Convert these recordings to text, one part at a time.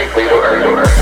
safely to Earth.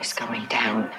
is going down.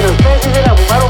pero ustedes siguen a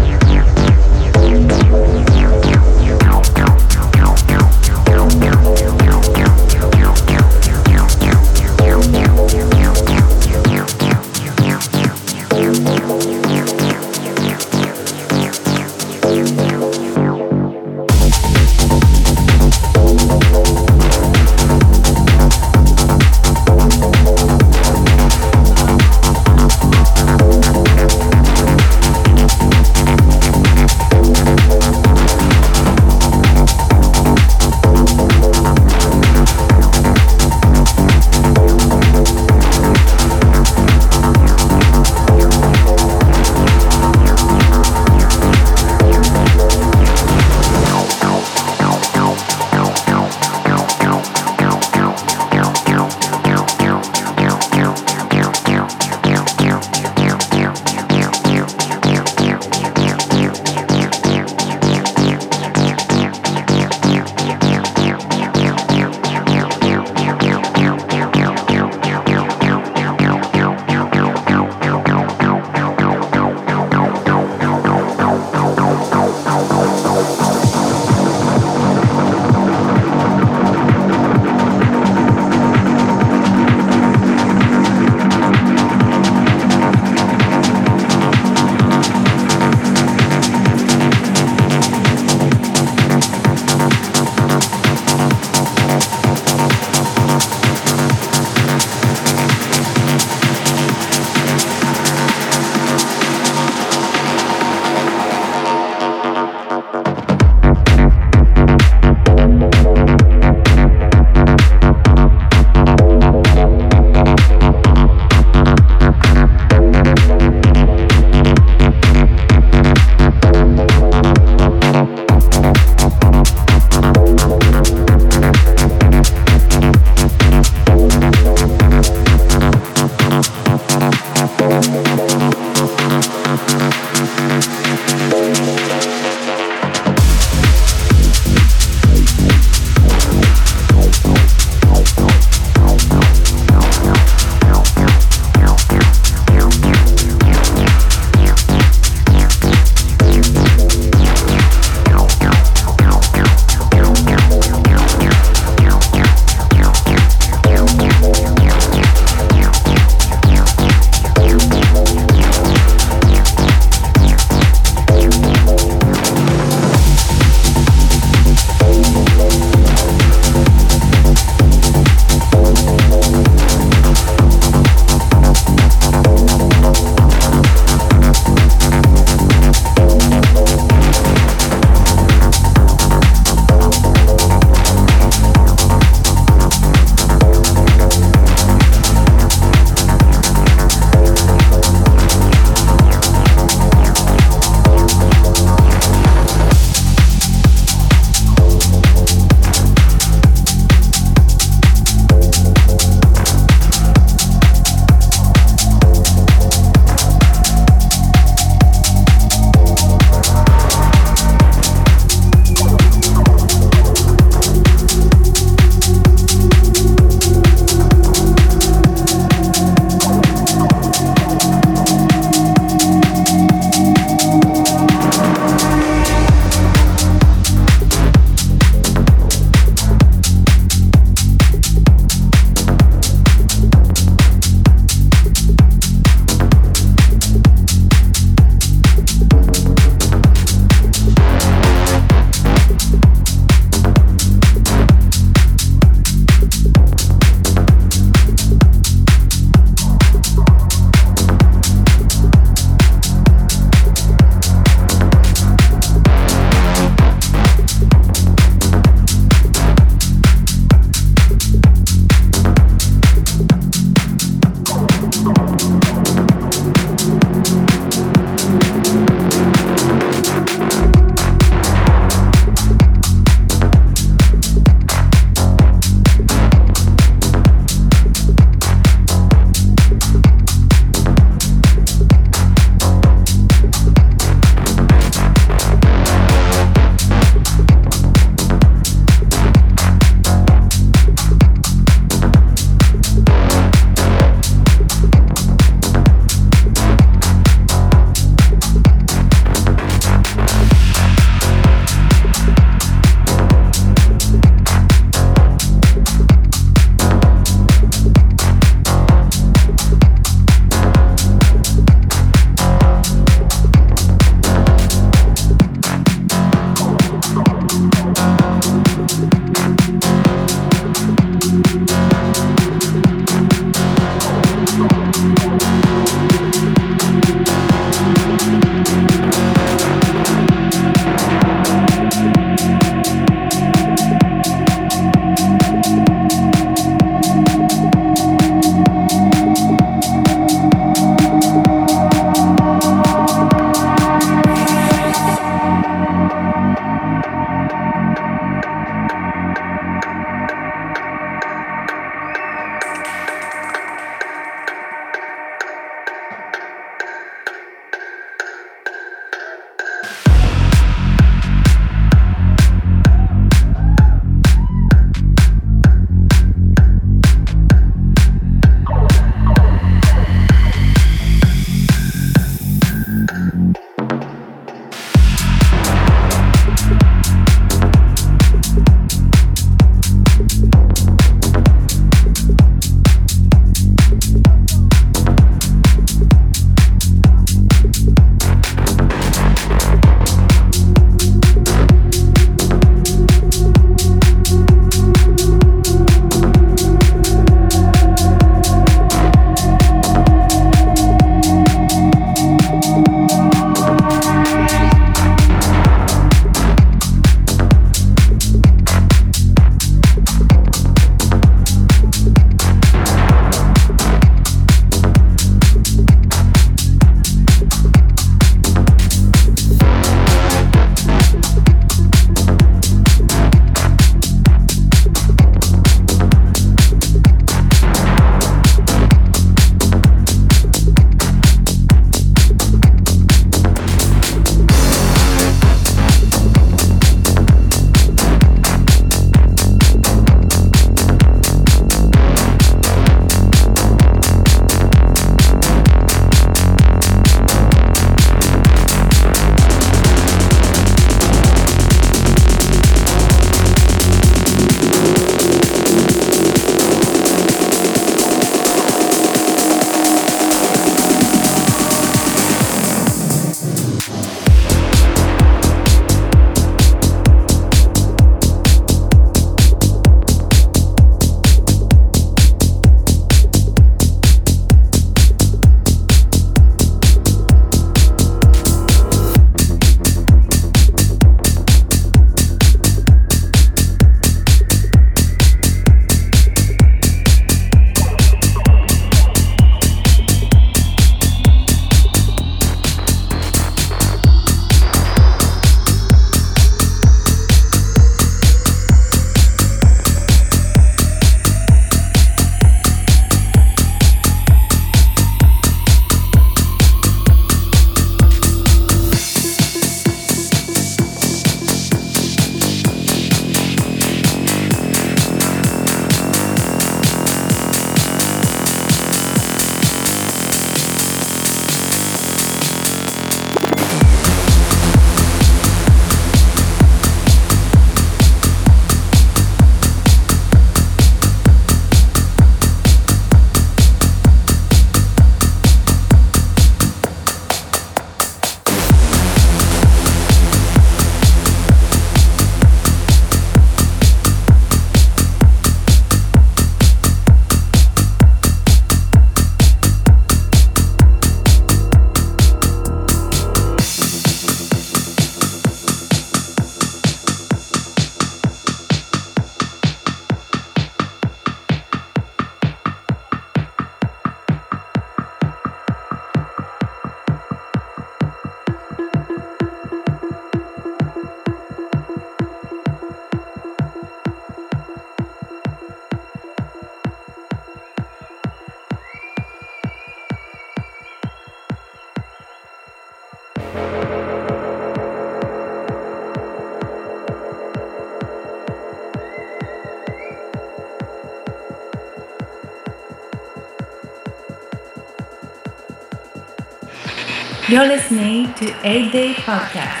Podcast.